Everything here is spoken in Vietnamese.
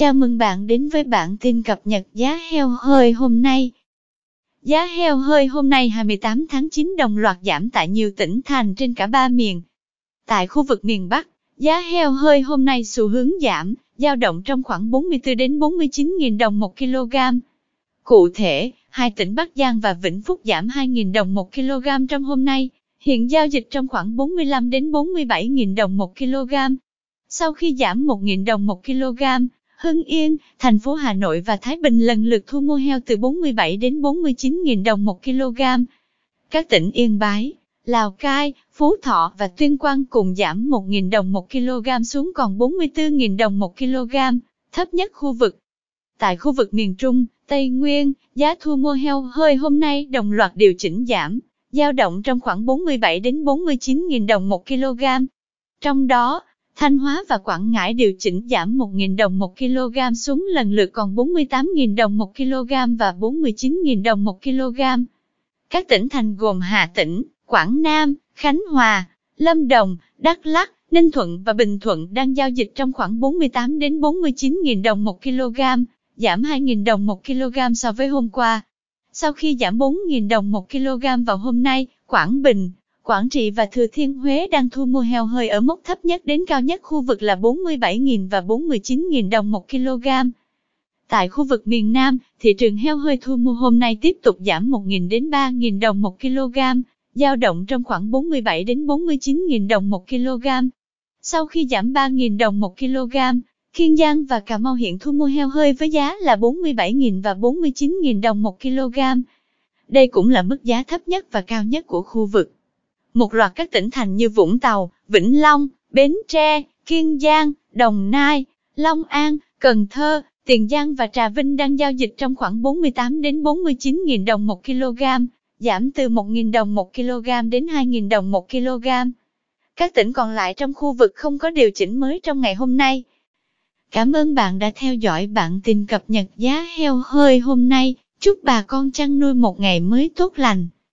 Chào mừng bạn đến với bản tin cập nhật giá heo hơi hôm nay. Giá heo hơi hôm nay 28 tháng 9 đồng loạt giảm tại nhiều tỉnh thành trên cả ba miền. Tại khu vực miền Bắc, giá heo hơi hôm nay xu hướng giảm, dao động trong khoảng 44 đến 49 000 đồng một kg. Cụ thể, hai tỉnh Bắc Giang và Vĩnh Phúc giảm 2.000 đồng một kg trong hôm nay, hiện giao dịch trong khoảng 45 đến 47 000 đồng một kg. Sau khi giảm 1.000 đồng một kg, Hưng Yên, thành phố Hà Nội và Thái Bình lần lượt thu mua heo từ 47 đến 49.000 đồng một kg. Các tỉnh Yên Bái, Lào Cai, Phú Thọ và Tuyên Quang cùng giảm 1.000 đồng một kg xuống còn 44.000 đồng một kg, thấp nhất khu vực. Tại khu vực miền Trung, Tây Nguyên, giá thu mua heo hơi hôm nay đồng loạt điều chỉnh giảm, dao động trong khoảng 47 đến 49.000 đồng một kg. Trong đó, Thanh Hóa và Quảng Ngãi điều chỉnh giảm 1.000 đồng một kg xuống lần lượt còn 48.000 đồng một kg và 49.000 đồng một kg. Các tỉnh thành gồm Hà Tĩnh, Quảng Nam, Khánh Hòa, Lâm Đồng, Đắk Lắk, Ninh Thuận và Bình Thuận đang giao dịch trong khoảng 48 đến 49.000 đồng một kg, giảm 2.000 đồng một kg so với hôm qua. Sau khi giảm 4.000 đồng một kg vào hôm nay, Quảng Bình, Quảng Trị và Thừa Thiên Huế đang thu mua heo hơi ở mốc thấp nhất đến cao nhất khu vực là 47.000 và 49.000 đồng một kg. Tại khu vực miền Nam, thị trường heo hơi thu mua hôm nay tiếp tục giảm 1.000 đến 3.000 đồng một kg, dao động trong khoảng 47 đến 49.000 đồng một kg. Sau khi giảm 3.000 đồng một kg, Kiên Giang và Cà Mau hiện thu mua heo hơi với giá là 47.000 và 49.000 đồng một kg. Đây cũng là mức giá thấp nhất và cao nhất của khu vực. Một loạt các tỉnh thành như Vũng Tàu, Vĩnh Long, Bến Tre, Kiên Giang, Đồng Nai, Long An, Cần Thơ, Tiền Giang và Trà Vinh đang giao dịch trong khoảng 48 đến 49 000 đồng một kg, giảm từ 1.000 đồng một kg đến 2.000 đồng một kg. Các tỉnh còn lại trong khu vực không có điều chỉnh mới trong ngày hôm nay. Cảm ơn bạn đã theo dõi bản tin cập nhật giá heo hơi hôm nay. Chúc bà con chăn nuôi một ngày mới tốt lành.